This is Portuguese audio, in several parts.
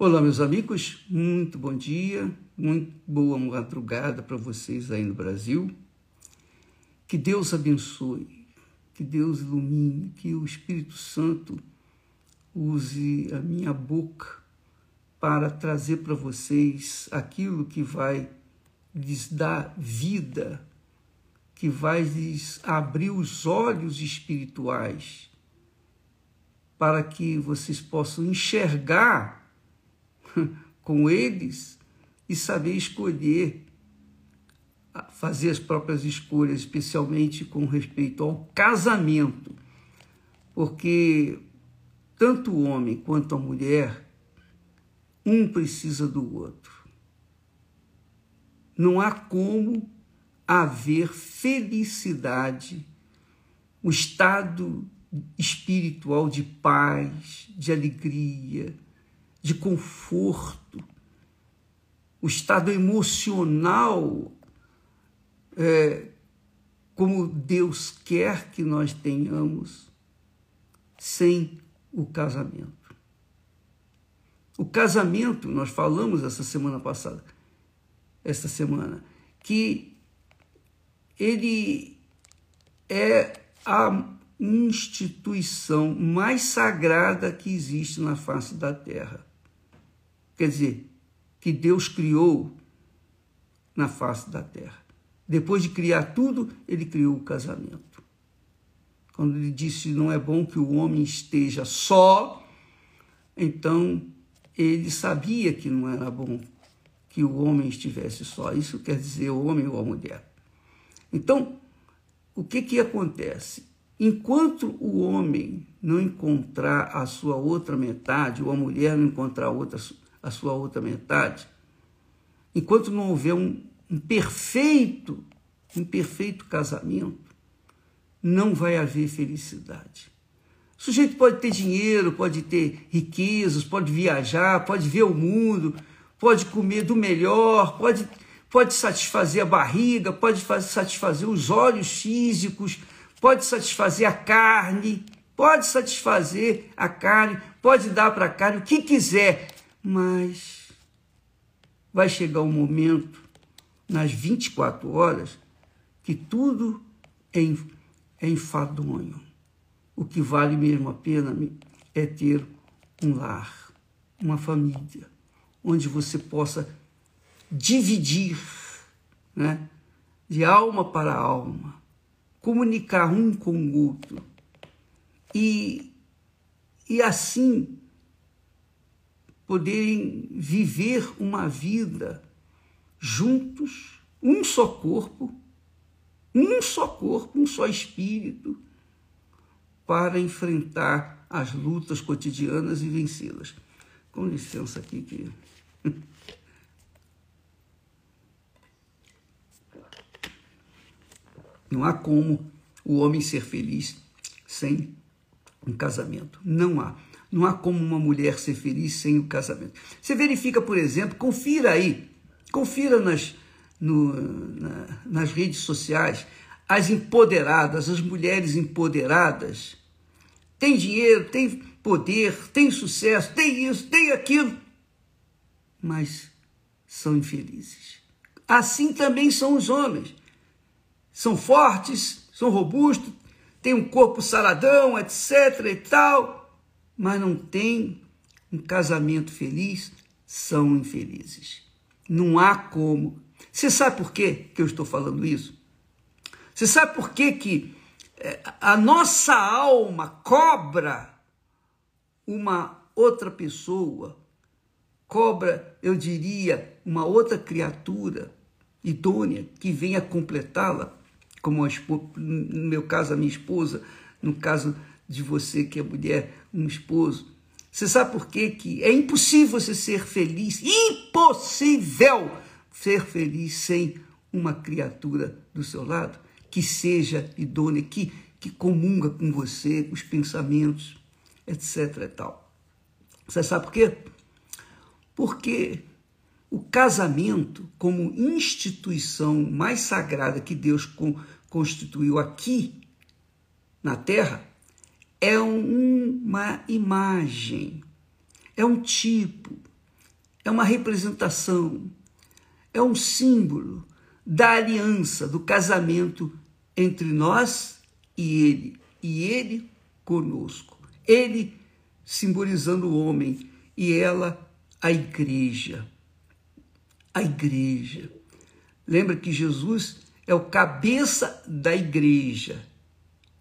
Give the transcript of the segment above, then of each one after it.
Olá, meus amigos, muito bom dia, muito boa madrugada para vocês aí no Brasil. Que Deus abençoe, que Deus ilumine, que o Espírito Santo use a minha boca para trazer para vocês aquilo que vai lhes dar vida, que vai lhes abrir os olhos espirituais, para que vocês possam enxergar com eles e saber escolher, fazer as próprias escolhas, especialmente com respeito ao casamento, porque tanto o homem quanto a mulher, um precisa do outro. Não há como haver felicidade, o estado espiritual de paz, de alegria, de conforto, o estado emocional é, como Deus quer que nós tenhamos sem o casamento. O casamento, nós falamos essa semana passada, esta semana, que ele é a instituição mais sagrada que existe na face da terra. Quer dizer, que Deus criou na face da terra. Depois de criar tudo, ele criou o casamento. Quando ele disse não é bom que o homem esteja só, então ele sabia que não era bom que o homem estivesse só. Isso quer dizer o homem ou a mulher. Então, o que que acontece? Enquanto o homem não encontrar a sua outra metade, ou a mulher não encontrar a outra a sua outra metade, enquanto não houver um, um perfeito, um perfeito casamento, não vai haver felicidade. O sujeito pode ter dinheiro, pode ter riquezas, pode viajar, pode ver o mundo, pode comer do melhor, pode, pode satisfazer a barriga, pode satisfazer os olhos físicos, pode satisfazer a carne, pode satisfazer a carne, pode dar para a carne o que quiser, mas vai chegar um momento, nas 24 horas, que tudo é, é enfadonho. O que vale mesmo a pena é ter um lar, uma família, onde você possa dividir, né, de alma para alma, comunicar um com o outro e, e assim poderem viver uma vida juntos, um só corpo, um só corpo, um só espírito, para enfrentar as lutas cotidianas e vencê-las. Com licença aqui que não há como o homem ser feliz sem um casamento. Não há. Não há como uma mulher ser feliz sem o casamento. Você verifica, por exemplo, confira aí, confira nas, no, na, nas redes sociais, as empoderadas, as mulheres empoderadas, tem dinheiro, tem poder, tem sucesso, tem isso, tem aquilo, mas são infelizes. Assim também são os homens. São fortes, são robustos, têm um corpo saradão, etc e tal, mas não têm um casamento feliz, são infelizes. Não há como. Você sabe por quê que eu estou falando isso? Você sabe por quê que eh, a nossa alma cobra uma outra pessoa, cobra, eu diria, uma outra criatura idônea que venha completá-la, como no meu caso a minha esposa, no caso de você que é mulher, um esposo. Você sabe por quê? que é impossível você ser feliz, impossível ser feliz sem uma criatura do seu lado que seja idônea, que, que comunga com você os pensamentos, etc. E tal. Você sabe por quê? Porque o casamento, como instituição mais sagrada que Deus constituiu aqui na Terra, é uma imagem, é um tipo, é uma representação, é um símbolo da aliança, do casamento entre nós e Ele, e Ele conosco. Ele simbolizando o homem e ela a igreja. A igreja. Lembra que Jesus é o cabeça da igreja.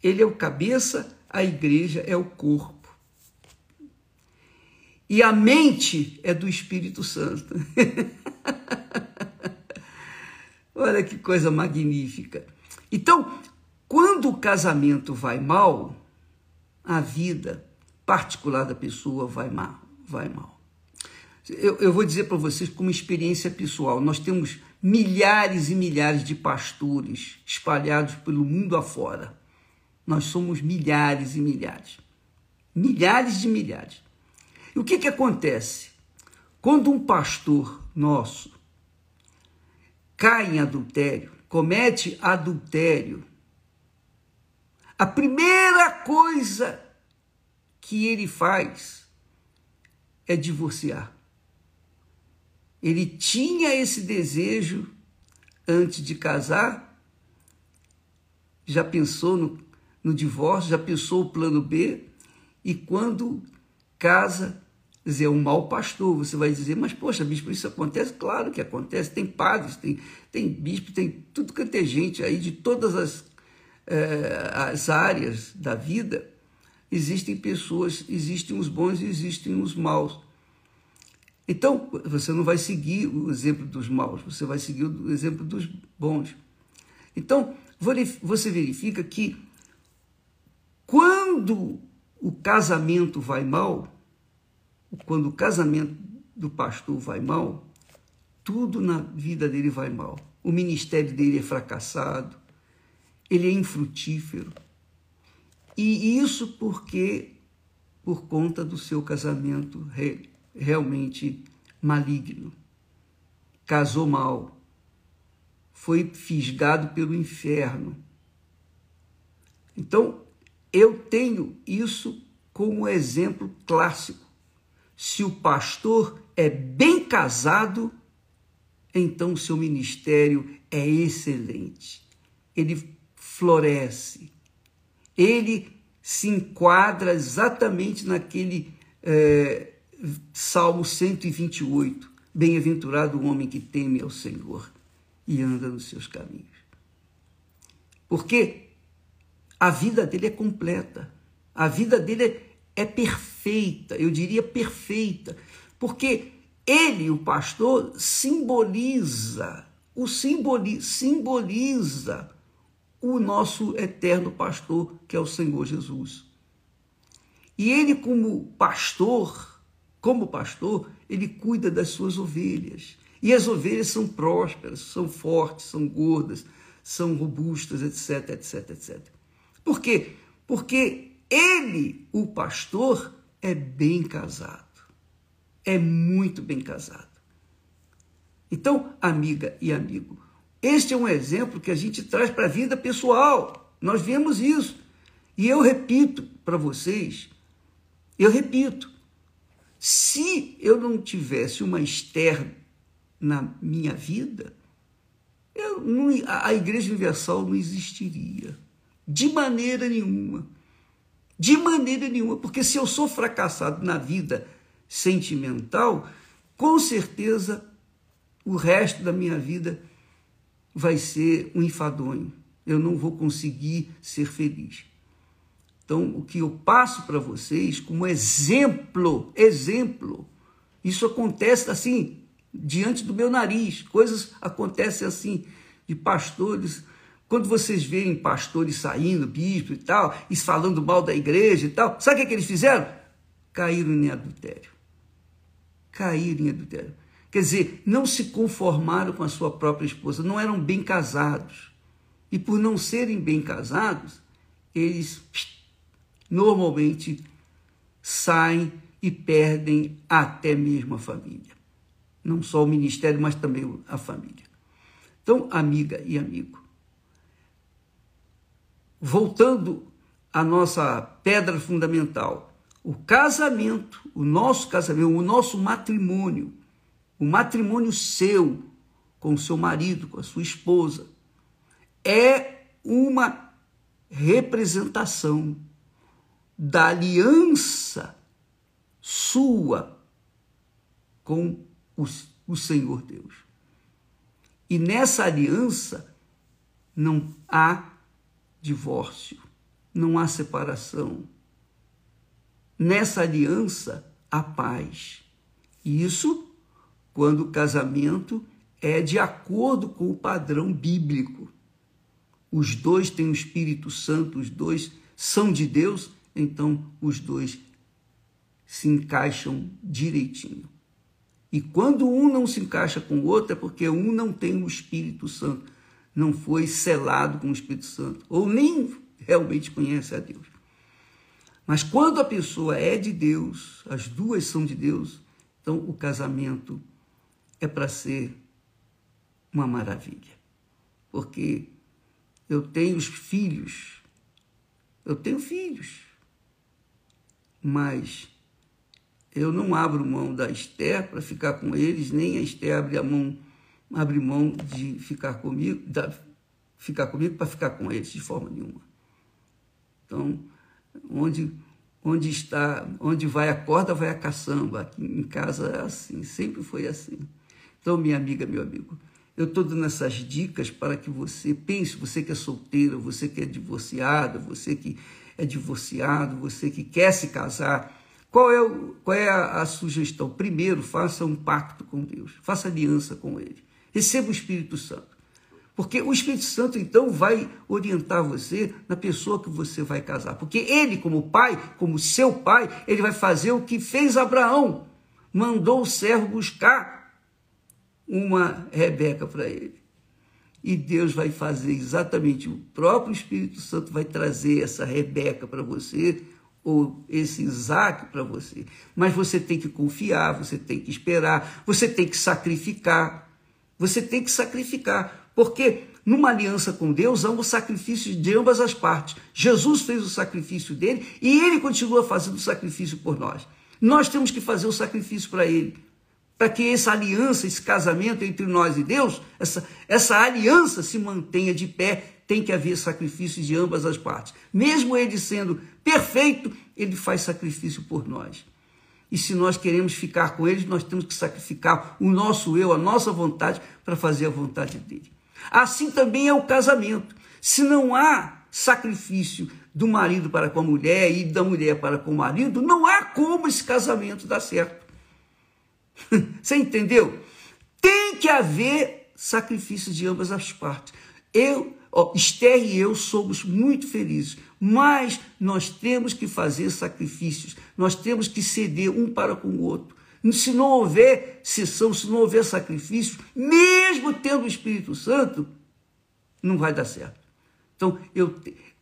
Ele é o cabeça, a igreja é o corpo. E a mente é do Espírito Santo. Olha que coisa magnífica. Então, quando o casamento vai mal, a vida particular da pessoa vai mal. Vai mal. Eu, eu vou dizer para vocês como experiência pessoal. Nós temos milhares e milhares de pastores espalhados pelo mundo afora. Nós somos milhares e milhares. Milhares de milhares. E o que, que acontece? Quando um pastor nosso cai em adultério, comete adultério, a primeira coisa que ele faz é divorciar. Ele tinha esse desejo antes de casar, já pensou no, no divórcio, já pensou o plano B, e quando casa, dizer, é um mau pastor. Você vai dizer, mas poxa, bispo, isso acontece? Claro que acontece. Tem padres, tem, tem bispo, tem tudo que tem gente aí de todas as, é, as áreas da vida. Existem pessoas, existem os bons e existem os maus. Então, você não vai seguir o exemplo dos maus, você vai seguir o exemplo dos bons. Então, você verifica que quando o casamento vai mal, quando o casamento do pastor vai mal, tudo na vida dele vai mal. O ministério dele é fracassado, ele é infrutífero. E isso porque, por conta do seu casamento re, realmente maligno. Casou mal, foi fisgado pelo inferno. Então, eu tenho isso como exemplo clássico se o pastor é bem casado, então seu ministério é excelente. Ele floresce. Ele se enquadra exatamente naquele é, Salmo 128. Bem-aventurado o homem que teme ao Senhor e anda nos seus caminhos. Porque a vida dele é completa. A vida dele é é perfeita, eu diria perfeita, porque ele, o pastor, simboliza, o simboli, simboliza o nosso eterno pastor, que é o Senhor Jesus. E ele, como pastor, como pastor, ele cuida das suas ovelhas. E as ovelhas são prósperas, são fortes, são gordas, são robustas, etc, etc, etc. Por quê? Porque ele, o pastor, é bem casado. É muito bem casado. Então, amiga e amigo, este é um exemplo que a gente traz para a vida pessoal. Nós vemos isso. E eu repito para vocês, eu repito, se eu não tivesse uma Esther na minha vida, não, a Igreja Universal não existiria. De maneira nenhuma. De maneira nenhuma, porque se eu sou fracassado na vida sentimental, com certeza o resto da minha vida vai ser um enfadonho. Eu não vou conseguir ser feliz. Então, o que eu passo para vocês como exemplo, exemplo, isso acontece assim, diante do meu nariz, coisas acontecem assim, de pastores quando vocês veem pastores saindo, bispo e tal, e falando mal da igreja e tal, sabe o que, é que eles fizeram? Caíram em adultério. Caíram em adultério. Quer dizer, não se conformaram com a sua própria esposa, não eram bem casados. E por não serem bem casados, eles normalmente saem e perdem até mesmo a família. Não só o ministério, mas também a família. Então, amiga e amigo, voltando à nossa pedra fundamental, o casamento, o nosso casamento, o nosso matrimônio o matrimônio seu com o seu marido, com a sua esposa, é uma representação da aliança sua com o, Senhor Deus. E nessa aliança não há divórcio, não há separação. Nessa aliança há paz. Isso quando o casamento é de acordo com o padrão bíblico. Os dois têm o Espírito Santo, os dois são de Deus, então os dois se encaixam direitinho. E quando um não se encaixa com o outro, é porque um não tem o Espírito Santo, não foi selado com o Espírito Santo, ou nem realmente conhece a Deus. Mas quando a pessoa é de Deus, as duas são de Deus, então o casamento é para ser uma maravilha. Porque eu tenho os filhos, eu tenho filhos, mas eu não abro mão da Esther para ficar com eles, nem a Esther abre a mão, abre mão de ficar comigo, da, ficar comigo para ficar com eles de forma nenhuma. Então, onde onde está, onde vai a corda, vai a caçamba. Aqui em casa é assim, sempre foi assim. Então, minha amiga, meu amigo, eu estou dando essas dicas para que você pense, você que é solteiro, você que é divorciada, você que é divorciado, você que quer se casar, qual é, o, qual é a, a sugestão? Primeiro, faça um pacto com Deus, faça aliança com Ele, receba o Espírito Santo. Porque o Espírito Santo, então, vai orientar você na pessoa que você vai casar. Porque ele, como pai, como seu pai, ele vai fazer o que fez Abraão. Mandou o servo buscar uma Rebeca para ele. E Deus vai fazer exatamente, o próprio Espírito Santo vai trazer essa Rebeca para você, ou esse Isaac para você. Mas você tem que confiar, você tem que esperar, você tem que sacrificar. Você tem que sacrificar porque numa aliança com Deus há um sacrifício de ambas as partes. Jesus fez o sacrifício dele e ele continua fazendo o sacrifício por nós. Nós temos que fazer o sacrifício para ele. Para que essa aliança, esse casamento entre nós e Deus, essa, essa aliança se mantenha de pé, tem que haver sacrifício de ambas as partes. Mesmo ele sendo perfeito, ele faz sacrifício por nós. E se nós queremos ficar com ele, nós temos que sacrificar o nosso eu, a nossa vontade, para fazer a vontade dele. Assim também é o casamento. Se não há sacrifício do marido para com a mulher e da mulher para com o marido, não há como esse casamento dar certo. Você entendeu? Tem que haver sacrifício de ambas as partes. Eu, Esther e eu somos muito felizes, mas nós temos que fazer sacrifícios, nós temos que ceder um para com o outro. Se não houver sessão, se não houver sacrifício, mesmo tendo o Espírito Santo, não vai dar certo. Então, eu,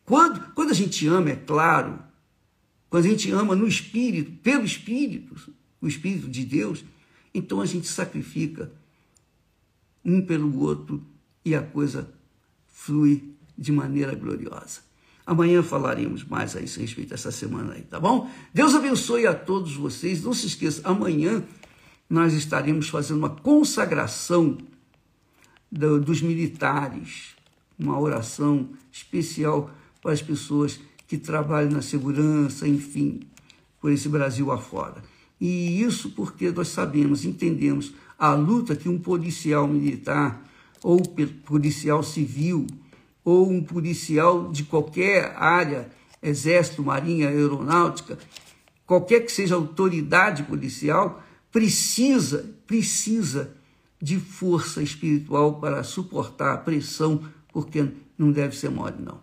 quando, quando a gente ama, é claro, quando a gente ama no Espírito, pelo Espírito, o Espírito de Deus, então a gente sacrifica um pelo outro e a coisa flui de maneira gloriosa. Amanhã falaremos mais a a respeito dessa semana aí, tá bom? Deus abençoe a todos vocês. Não se esqueça, amanhã nós estaremos fazendo uma consagração do, dos militares, uma oração especial para as pessoas que trabalham na segurança, enfim, por esse Brasil afora. E isso porque nós sabemos, entendemos a luta que um policial militar ou policial civil ou um policial de qualquer área, exército, marinha, aeronáutica, qualquer que seja a autoridade policial, precisa, precisa de força espiritual para suportar a pressão, porque não deve ser mole, não.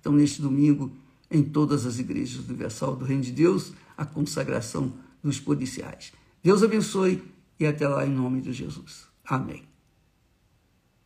Então, neste domingo, em todas as igrejas universal do Reino de Deus, a consagração dos policiais. Deus abençoe e até lá em nome de Jesus. Amém.